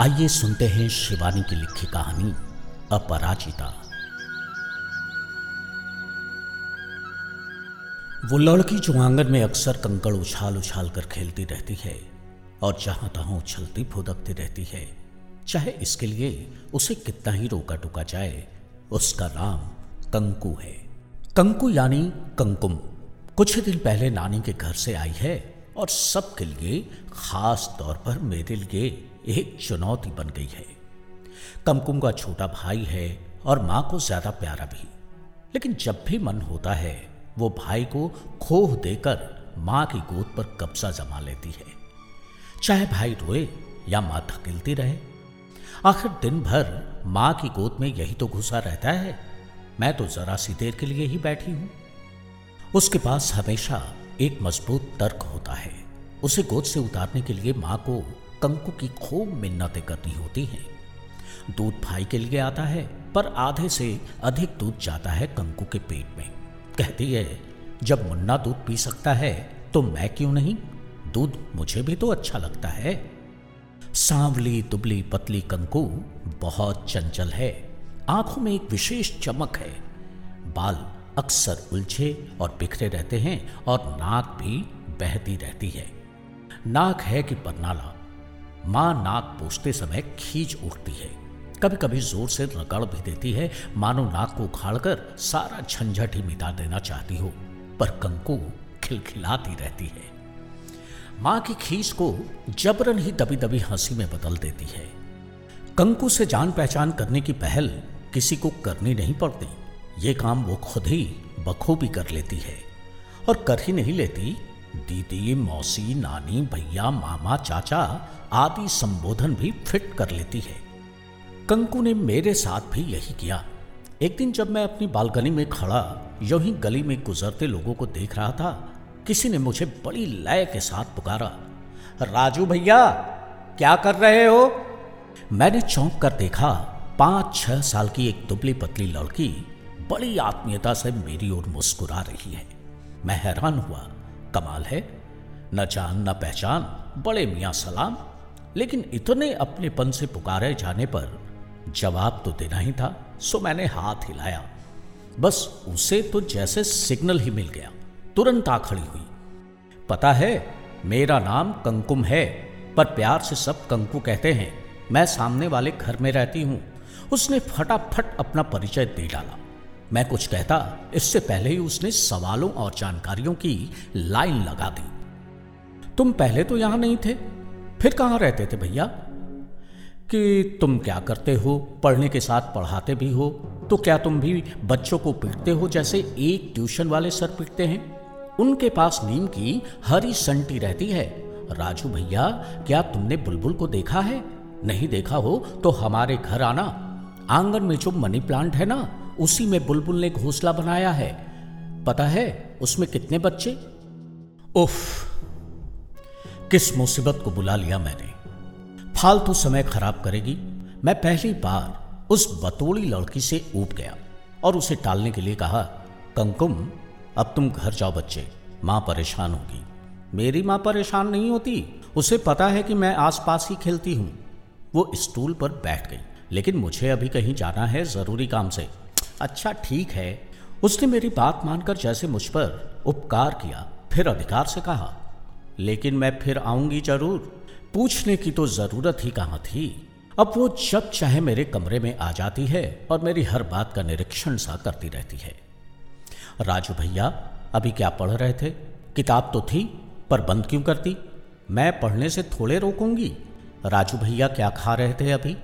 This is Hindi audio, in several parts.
आइए सुनते हैं शिवानी की लिखी कहानी, अपराजिता। वो लड़की जो आँगन में अक्सर कंकड़ उछाल उछाल कर खेलती रहती है और जहाँ तहां उछलती फुदकती रहती है, चाहे इसके लिए उसे कितना ही रोका टोका जाए, उसका नाम कंकु है। कंकु यानी कंकुम। कुछ दिन पहले नानी के घर से आई है और सबके लिए खास तौर पर मेरे लिए एक चुनौती बन गई है। कमकुम का छोटा भाई है और माँ को ज़्यादा प्यारा भी। लेकिन जब भी मन होता है, वो भाई को खोह देकर माँ की गोद पर कब्जा जमा लेती है। चाहे भाई रोए या माँ धकेलती रहे, आखिर दिन भर माँ की गोद में यही तो घुसा रहता है। मैं तो जरा सी देर के लिए ही बैठी हूँ। उसके पास हमेशा एक मज़बूत तर्क होता है। उसे गोद से उतारने के लिए माँ को कंकु की खूब मिन्नतें करनी होती हैं। दूध भाई के लिए आता है, पर आधे से अधिक दूध जाता है कंकु के पेट में। कहती है, जब मुन्ना दूध पी सकता है तो मैं क्यों नहीं? दूध मुझे भी तो अच्छा लगता है। सांवली, दुबली, पतली कंकु बहुत चंचल है। आँखों में एक विशेष चमक है। बाल अक्सर उलझे और बिखरे रहते हैं और नाक भी बहती रहती है। नाक है कि परनाला माँ नाक पोछते समय खींच उठती है। कभी कभी ज़ोर से रगड़ भी देती है। मानो नाक को उखाड़कर सारा झंझट ही मिटा देना चाहती हो, पर कंकु खिलखिलाती रहती है। माँ की खींच को जबरन ही दबी दबी हँसी में बदल देती है। कंकु से जान पहचान करने की पहल किसी को करनी नहीं पड़ती। ये काम वो खुद ही बखूबी कर लेती है, और कर ही नहीं लेती दीदी, मौसी, नानी, भैया, मामा, चाचा आदि संबोधन भी फिट कर लेती है। कंकु ने मेरे साथ भी यही किया। एक दिन जब मैं अपनी बालकनी में खड़ा, यू ही गली में गुजरते लोगों को देख रहा था, किसी ने मुझे बड़ी लय के साथ पुकारा। राजू भैया, क्या कर रहे हो? मैंने चौंक कर देखा, पाँच छह साल की एक दुबली पतली लड़की बड़ी आत्मीयता से मेरी ओर मुस्कुरा रही है। मैं हैरान हुआ कमाल है। न जान, न पहचान, बड़े मियाँ सलाम। लेकिन इतने अपनेपन से पुकारे जाने पर जवाब तो देना ही था, सो मैंने हाथ हिलाया। बस उसे तो जैसे सिग्नल ही मिल गया, तुरंत आ खड़ी हुई। पता है, मेरा नाम कंकुम है, पर प्यार से सब कंकु कहते हैं, मैं सामने वाले घर में रहती हूँ, उसने फटाफट अपना परिचय दे डाला। मैं कुछ कहता, इससे पहले ही उसने सवालों और जानकारियों की लाइन लगा दी। तुम पहले तो यहाँ नहीं थे, फिर कहाँ रहते थे भैया? कि तुम क्या करते हो, पढ़ने के साथ पढ़ाते भी हो तो क्या तुम भी बच्चों को पीटते हो जैसे एक ट्यूशन वाले सर पीटते हैं? उनके पास नीम की हरी संटी रहती है। राजू भैया, क्या तुमने बुलबुल को देखा है? नहीं देखा हो तो हमारे घर आना। आँगन में जो मनी प्लांट है ना उसी में बुलबुल ने घोंसला बनाया है। पता है उसमें कितने बच्चे? उफ, किस मुसीबत को बुला लिया मैंने। फालतू समय खराब करेगी। मैं पहली बार उस बतौड़ी लड़की से ऊब गया और उसे टालने के लिए कहा, कंकुम, अब तुम घर जाओ बच्चे, माँ परेशान होगी। मेरी माँ परेशान नहीं होती। उसे पता है कि मैं आसपास ही खेलती हूँ। वो स्टूल पर बैठ गई, लेकिन मुझे अभी कहीं जाना है ज़रूरी काम से। अच्छा ठीक है। उसने मेरी बात मानकर जैसे मुझ पर उपकार किया, फिर अधिकार से कहा, लेकिन मैं फिर आऊँगी ज़रूर। पूछने की तो ज़रूरत ही कहाँ थी? अब वो जब चाहे मेरे कमरे में आ जाती है और मेरी हर बात का निरीक्षण सा करती रहती है। राजू भैया, अभी क्या पढ़ रहे थे? किताब तो थी, पर बंद क्यों करती? मैं पढ़ने से थोड़े रोकूँगी। राजू भैया क्या खा रहे थे अभी?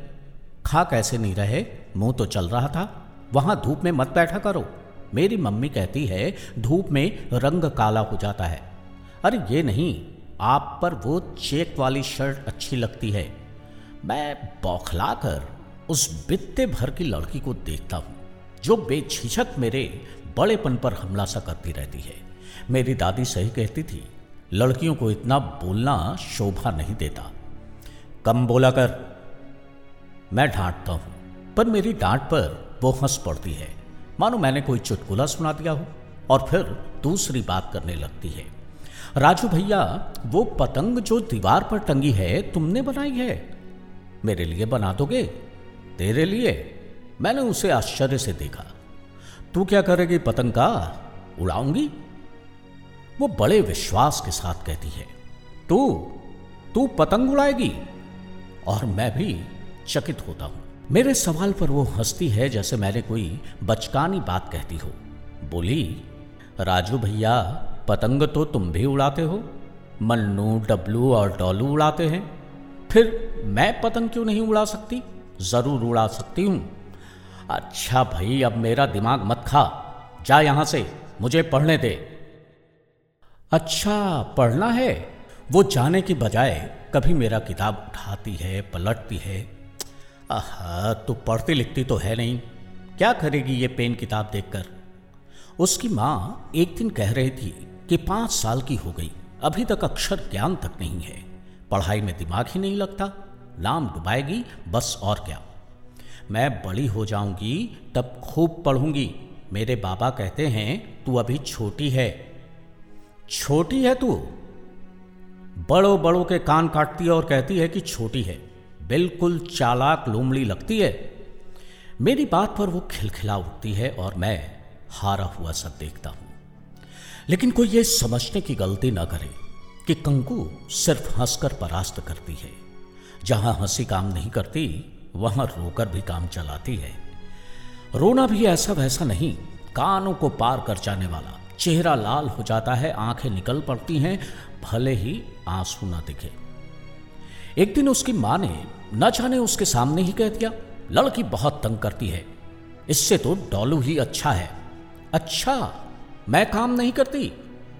खा कैसे नहीं रहे? मुँह तो चल रहा था। वहाँ धूप में मत बैठा करो। मेरी मम्मी कहती है, धूप में रंग काला हो जाता है। अरे ये नहीं, आप पर वो चेक वाली शर्ट अच्छी लगती है। मैं बौखला कर उस बित्ते भर की लड़की को देखता हूँ, जो बेझिझक मेरे बड़ेपन पर हमला सा करती रहती है। मेरी दादी सही कहती थी, लड़कियों को इतना बोलना शोभा नहीं देता। कम बोला कर, मैं डांटता हूँ, पर मेरी डांट पर वो हंस पड़ती है। मानो मैंने कोई चुटकुला सुना दिया हो और फिर दूसरी बात करने लगती है। राजू भैया, वो पतंग जो दीवार पर टंगी है, तुमने बनाई है? मेरे लिए बना दोगे? तेरे लिए? मैंने उसे आश्चर्य से देखा। तू क्या करेगी पतंग? का उड़ाऊँगी? वो बड़े विश्वास के साथ कहती है। तू तू पतंग उड़ाएगी? और मैं भी चकित होता हूँ। मेरे सवाल पर वो हंसती है जैसे मैंने कोई बचकानी बात कहती हो। बोली, राजू भैया, पतंग तो तुम भी उड़ाते हो मन्नू डब्लू और डॉलू उड़ाते हैं। फिर मैं पतंग क्यों नहीं उड़ा सकती? ज़रूर उड़ा सकती हूँ। अच्छा भाई, अब मेरा दिमाग मत खा। जा यहाँ से, मुझे पढ़ने दे। अच्छा पढ़ना है? वो जाने की बजाय कभी मेरा किताब उठाती है, पलटती है आह, तू पढ़ती लिखती तो है नहीं। क्या करेगी ये पेन किताब देखकर? उसकी माँ एक दिन कह रही थी कि पाँच साल की हो गई, अभी तक अक्षर ज्ञान तक नहीं है। पढ़ाई में दिमाग ही नहीं लगता, नाम डुबाएगी, बस और क्या। मैं बड़ी हो जाऊँगी, तब खूब पढ़ूँगी। मेरे बाबा कहते हैं, तू अभी छोटी है। छोटी है तू? बड़ों बड़ों के कान काटती है और कहती है कि छोटी है। बिल्कुल चालाक लोमड़ी लगती है। मेरी बात पर वो खिलखिला उठती है और मैं हारा हुआ सब देखता हूँ। लेकिन कोई ये समझने की गलती ना करे कि कंकु सिर्फ़ हंसकर परास्त करती है। जहाँ हँसी काम नहीं करती, वहाँ रोकर भी काम चलाती है। रोना भी ऐसा वैसा नहीं, कानों को पार कर जाने वाला। चेहरा लाल हो जाता है, आँखें निकल पड़ती हैं, भले ही आँसू ना दिखे। एक दिन उसकी माँ ने न जाने उसके सामने ही कह दिया, लड़की बहुत तंग करती है। इससे तो डॉलू ही अच्छा है। अच्छा मैं काम नहीं करती।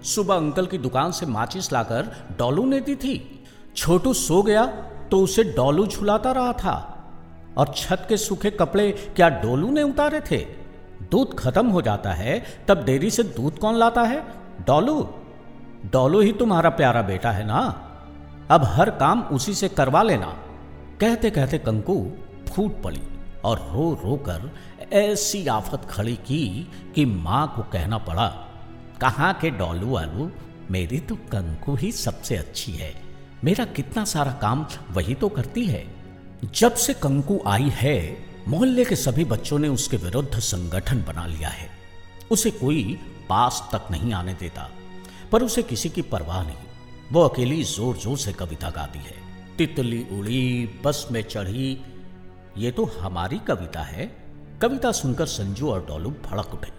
सुबह अंकल की दुकान से माचिस लाकर डॉलू ने दी थी। छोटू सो गया तो उसे डॉलू झुलाता रहा था। और छत के सूखे कपड़े क्या डोलू ने उतारे थे? दूध खत्म हो जाता है, तब डेरी से दूध कौन लाता है? डॉलू? डॉलू ही तुम्हारा प्यारा बेटा है ना? अब हर काम उसी से करवा लेना। कहते कहते कंकु फूट पड़ी और रो रो कर ऐसी आफत खड़ी की कि माँ को कहना पड़ा, कहाँ के डॉलू आलू? मेरी तो कंकु ही सबसे अच्छी है। मेरा कितना सारा काम वही तो करती है। जब से कंकु आई है, मोहल्ले के सभी बच्चों ने उसके विरुद्ध संगठन बना लिया है। उसे कोई पास तक नहीं आने देता, पर उसे किसी की परवाह नहीं। वो अकेली ज़ोर ज़ोर से कविता गाती है। तितली उड़ी, बस में चढ़ी। ये तो हमारी कविता है। कविता सुनकर संजू और डोलू भड़क उठे।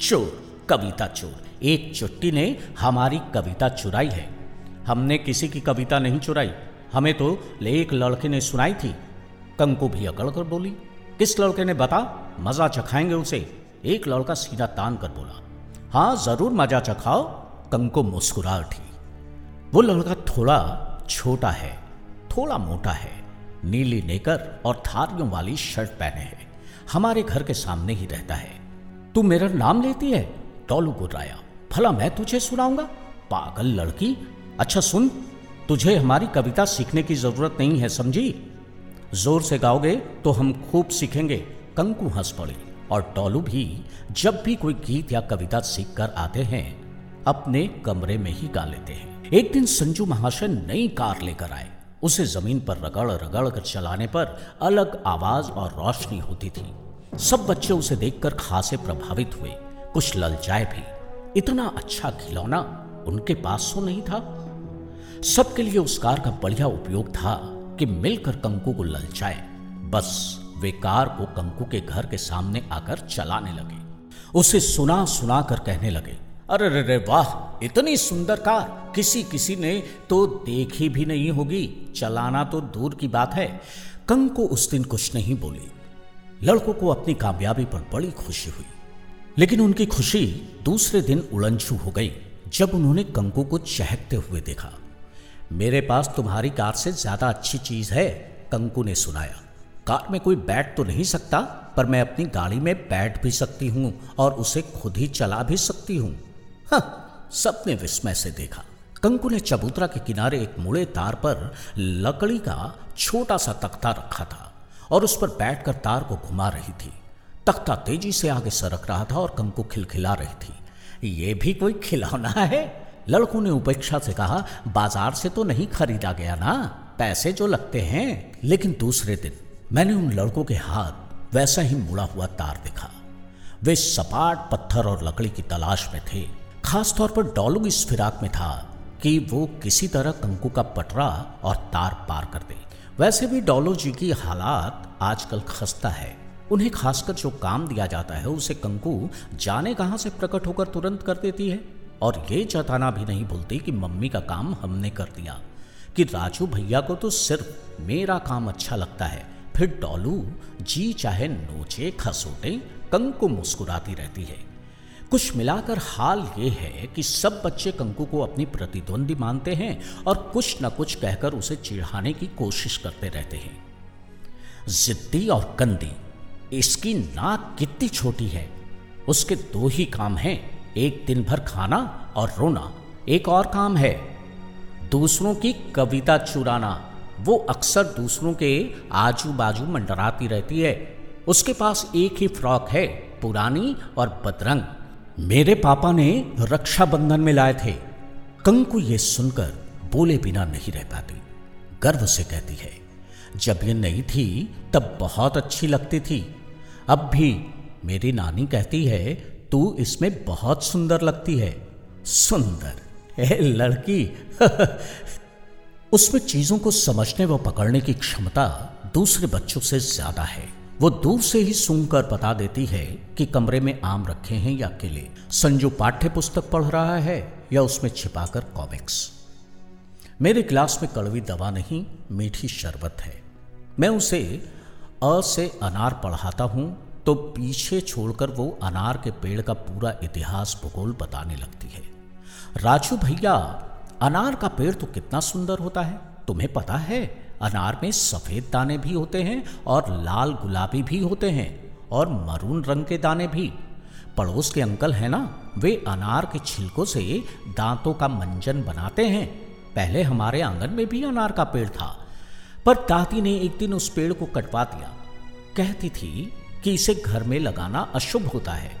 चोर, कविता चोर। एक चुट्टी ने हमारी कविता चुराई है। हमने किसी की कविता नहीं चुराई। हमें तो एक लड़के ने सुनाई थी। कंकु भी अकड़ कर बोली, किस लड़के ने बता? मज़ा चखाएँगे उसे। एक लड़का सीधा तान कर बोला हाँ ज़रूर मज़ा चखाओ। कंकु मुस्कुरा उठी वो लड़का थोड़ा छोटा है। थोड़ा मोटा है। नीली नेकर और थारियों वाली शर्ट पहने है। हमारे घर के सामने ही रहता है। तू मेरा नाम लेती है? टोलू गुर्राया भला मैं तुझे सुनाऊँगा? पागल लड़की। अच्छा सुन, तुझे हमारी कविता सीखने की ज़रूरत नहीं है, समझी? ज़ोर से गाओगे तो हम खूब सीखेंगे। कंकु हंस पड़ी और टोलू भी जब भी कोई गीत या कविता सीख कर आते हैं, अपने कमरे में ही गा लेते हैं। एक दिन संजू महाशय नई कार लेकर आए। उसे ज़मीन पर रगड़ रगड़ कर चलाने पर अलग आवाज़ और रोशनी होती थी। सब बच्चे उसे देखकर खासे प्रभावित हुए। कुछ ललचाए भी। इतना अच्छा खिलौना उनके पास तो नहीं था। सबके लिए उस कार का बढ़िया उपयोग था कि मिलकर कंकु को ललचाए। बस वे कार को कंकु के घर के सामने आकर चलाने लगे। उसे सुना सुना कर कहने लगे अरे रे रे वाह, इतनी सुंदर कार। किसी किसी ने तो देखी भी नहीं होगी। चलाना तो दूर की बात है। कंकु उस दिन कुछ नहीं बोली। लड़कों को अपनी कामयाबी पर बड़ी खुशी हुई। लेकिन उनकी खुशी दूसरे दिन उड़नछू हो गई, जब उन्होंने कंकु को चहकते हुए देखा। मेरे पास तुम्हारी कार से ज़्यादा अच्छी चीज़ है, कंकु ने सुनाया। कार में कोई बैठ तो नहीं सकता, पर मैं अपनी गाड़ी में बैठ भी सकती हूँ और उसे खुद ही चला भी सकती हूँ। हाँ, सबने विस्मय से देखा। कंकु ने चबूतरा के किनारे एक मुड़े तार पर लकड़ी का छोटा सा तख्ता रखा था और उस पर बैठकर तार को घुमा रही थी। तख्ता तेज़ी से आगे सरक रहा था और कंकु खिलखिला रही थी। ये भी कोई खिलौना है? लड़कों ने उपेक्षा से कहा बाज़ार से तो नहीं खरीदा गया ना पैसे जो लगते हैं। लेकिन दूसरे दिन मैंने उन लड़कों के हाथ वैसा ही मुड़ा हुआ तार देखा। वे सपाट पत्थर और लकड़ी की तलाश में थे। खासतौर पर डॉलू इस फिराक में था कि वो किसी तरह कंकु का पटरा और तार पार कर दे। वैसे भी डॉलो जी की हालात आजकल खस्ता है। उन्हें खासकर जो काम दिया जाता है, उसे कंकु जाने कहाँ से प्रकट होकर तुरंत कर देती है। और ये जताना भी नहीं भूलती कि मम्मी का काम हमने कर दिया। कि राजू भैया को तो सिर्फ़ मेरा काम अच्छा लगता है, फिर डॉलू जी चाहे नोचे खसोटे कंकु मुस्कुराती रहती है। कुछ मिलाकर हाल ये है कि सब बच्चे कंकु को अपनी प्रतिद्वंदी मानते हैं और कुछ न कुछ कहकर उसे चिढ़ाने की कोशिश करते रहते हैं। जिद्दी और कंदी, इसकी नाक कितनी छोटी है। उसके दो ही काम हैं, एक दिन भर खाना और रोना। एक और काम है, दूसरों की कविता चुराना। वो अक्सर दूसरों के आजू बाजू मंडराती रहती है। उसके पास एक ही फ्रॉक है, पुरानी और बदरंग। मेरे पापा ने रक्षाबंधन में लाए थे। कंकु ये सुनकर बोले बिना नहीं रह पाती। गर्व से कहती है, जब ये नहीं थी, तब बहुत अच्छी लगती थी। अब भी मेरी नानी कहती है, तू इसमें बहुत सुंदर लगती है। सुंदर? ए लड़की! उसमें चीज़ों को समझने व पकड़ने की क्षमता दूसरे बच्चों से ज़्यादा है। वो दूर से ही सूंघकर बता देती है कि कमरे में आम रखे हैं या केले संजू पाठ्य पुस्तक पढ़ रहा है या उसमें छिपाकर कॉमिक्स मेरे गिलास में कड़वी दवा नहीं, मीठी शरबत है। मैं उसे अ से अनार पढ़ाता हूँ तो पीछे छोड़कर वो अनार के पेड़ का पूरा इतिहास भूगोल बताने लगती है। राजू भैया, अनार का पेड़ तो कितना सुंदर होता है, तुम्हें पता है? अनार में सफ़ेद दाने भी होते हैं और लाल गुलाबी भी होते हैं और मरून रंग के दाने भी। पड़ोस के अंकल हैं ना, वे अनार के छिलकों से दांतों का मंजन बनाते हैं। पहले हमारे आँगन में भी अनार का पेड़ था, पर दादी ने एक दिन उस पेड़ को कटवा दिया। कहती थी कि इसे घर में लगाना अशुभ होता है।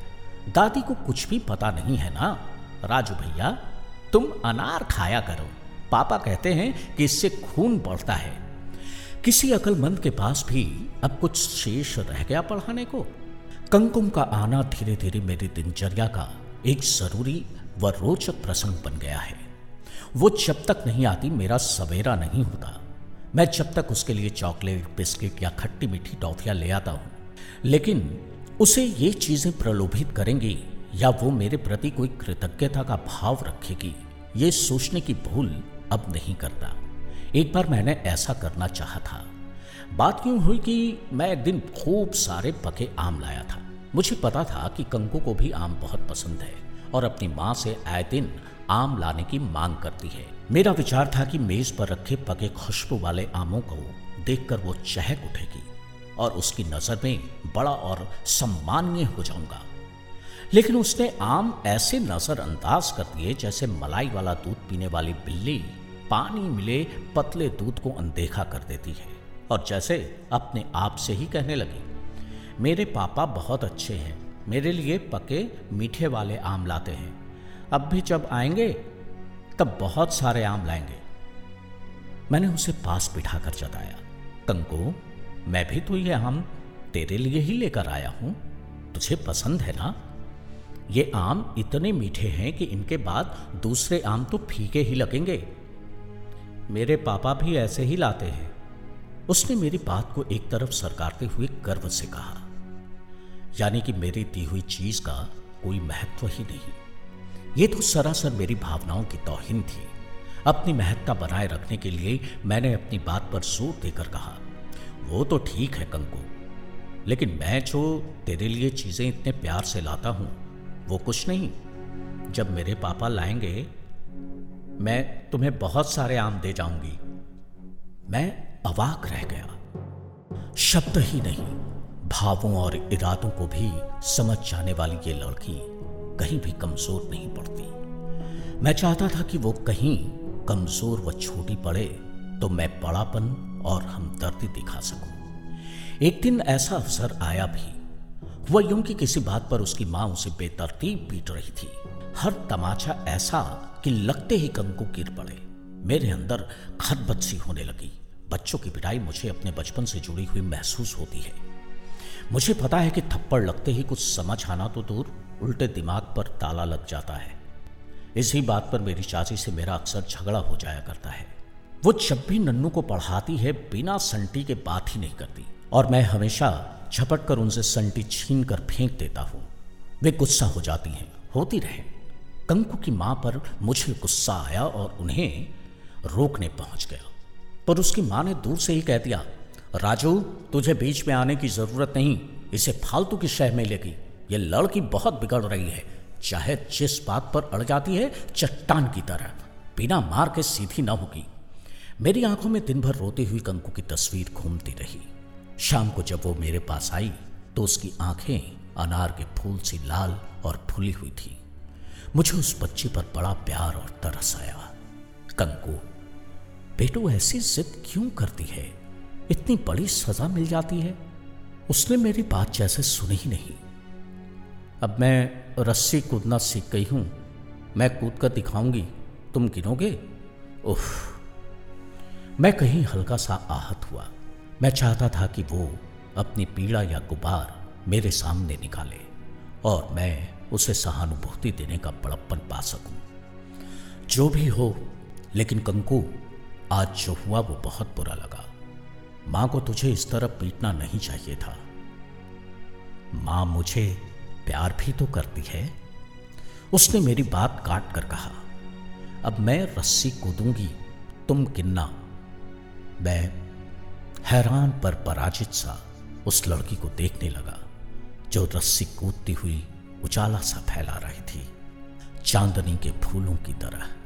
दादी को कुछ भी पता नहीं है ना। राजू भैया, तुम अनार खाया करो। पापा कहते हैं कि इससे खून बढ़ता है। किसी अकलमंद के पास भी अब कुछ शेष रह गया पढ़ाने को। कंकुम का आना धीरे धीरे मेरी दिनचर्या का एक ज़रूरी व रोचक प्रसंग बन गया है। वो जब तक नहीं आती, मेरा सवेरा नहीं होता। मैं जब तक उसके लिए चॉकलेट, बिस्किट या खट्टी मीठी टॉफियाँ ले आता हूँ। लेकिन उसे ये चीज़ें प्रलोभित करेंगी या वो मेरे प्रति कोई कृतज्ञता का भाव रखेगी, ये सोचने की भूल अब नहीं करता। एक बार मैंने ऐसा करना चाहा था। बात क्यों हुई कि मैं एक दिन खूब सारे पके आम लाया था। मुझे पता था कि कंकु को भी आम बहुत पसंद है और अपनी माँ से आए दिन आम लाने की मांग करती है। मेरा विचार था कि मेज पर रखे पके खुशबू वाले आमों को देखकर वो चहक उठेगी और उसकी नज़र में बड़ा और सम्मान्य हो जाऊँगा। लेकिन उसने आम ऐसे नजरअंदाज कर दिए जैसे मलाई वाला दूध पीने वाली बिल्ली पानी मिले, पतले दूध को अनदेखा कर देती है। और जैसे अपने आप से ही कहने लगी, मेरे पापा बहुत अच्छे हैं, मेरे लिए पके मीठे वाले आम लाते हैं। अब भी जब आएँगे, तब बहुत सारे आम लाएँगे। मैंने उसे पास बिठाकर जताया, कंको, मैं भी तो ये आम तेरे लिए ही लेकर आया हूँ। तुझे पसंद है ना? ये आम इतने मीठे हैं कि इनके बाद दूसरे आम तो फीके ही लगेंगे। मेरे पापा भी ऐसे ही लाते हैं। उसने मेरी बात को एक तरफ़ सरकारते हुए गर्व से कहा। यानी कि मेरी दी हुई चीज़ का कोई महत्व ही नहीं। ये तो सरासर मेरी भावनाओं की तोहिन थी। अपनी महत्ता बनाए रखने के लिए मैंने अपनी बात पर ज़ोर देकर कहा, वो तो ठीक है कंकु, लेकिन मैं जो तेरे लिए चीज़ें इतने प्यार से लाता हूँ, वो कुछ नहीं। जब मेरे पापा लाएँगे मैं तुम्हें बहुत सारे आम दे जाऊँगी। मैं अवाक रह गया। शब्द ही नहीं, भावों और इरादों को भी समझ जाने वाली ये लड़की कहीं भी कमज़ोर नहीं पड़ती। मैं चाहता था कि वो कहीं कमज़ोर व छोटी पड़े तो मैं बड़ापन और हमदर्दी दिखा सकूँ। एक दिन ऐसा अवसर आया भी, वह यूँ कि किसी बात पर उसकी माँ उसे बेतरतीब पीट रही थी। हर तमाचा ऐसा कि लगते ही कंकु गिर पड़े। मेरे अंदर खतबत सी होने लगी। बच्चों की पिटाई मुझे अपने बचपन से जुड़ी हुई महसूस होती है। मुझे पता है कि थप्पड़ लगते ही कुछ समझ आना तो दूर उल्टे दिमाग पर ताला लग जाता है। इसी बात पर मेरी चाची से मेरा अक्सर झगड़ा हो जाया करता है। वो जब भी नन्नू को पढ़ाती है, बिना संटी के बात ही नहीं करती। और मैं हमेशा झपट कर उनसे संटी छीन कर फेंक देता हूँ। वे गुस्सा हो जाती हैं, होती रहे। कंकु की माँ पर मुझे गुस्सा आया और उन्हें रोकने पहुँच गया। पर उसकी माँ ने दूर से ही कह दिया, राजू, तुझे बीच में आने की ज़रूरत नहीं, इसे फालतू की शह में लेगी ये लड़की बहुत बिगड़ रही है, चाहे जिस बात पर अड़ जाती है, चट्टान की तरह, बिना मार के सीधी ना होगी। मेरी आँखों में दिन भर रोती हुई कंकु की तस्वीर घूमती रही। शाम को जब वो मेरे पास आई तो उसकी आँखें अनार के फूल सी लाल और फूली हुई थी। मुझे उस बच्ची पर बड़ा प्यार और तरस आया। कंकु, बेटू, ऐसी जिद क्यों करती है? इतनी बड़ी सजा मिल जाती है। उसने मेरी बात जैसे सुनी ही नहीं। अब मैं रस्सी कूदना सीख गई हूँ। मैं कूद कर दिखाऊँगी। तुम गिनोगे? उफ। मैं कहीं हल्का सा आहत हुआ। मैं चाहता था कि वो अपनी पीड़ा या गुबार मेरे सामने निकाले और मैं उसे सहानुभूति देने का बड़प्पन पा सकूँ। जो भी हो, लेकिन कंकु, आज जो हुआ वो बहुत बुरा लगा। माँ को तुझे इस तरह पीटना नहीं चाहिए था। माँ मुझे प्यार भी तो करती है। उसने मेरी बात काट कर कहा, अब मैं रस्सी कूदूँगी, तुम किन्ना मैं हैरान पर पराजित सा उस लड़की को देखने लगा, जो रस्सी कूदती हुई उजाला सा फैला रही थी। चांदनी के फूलों की तरह।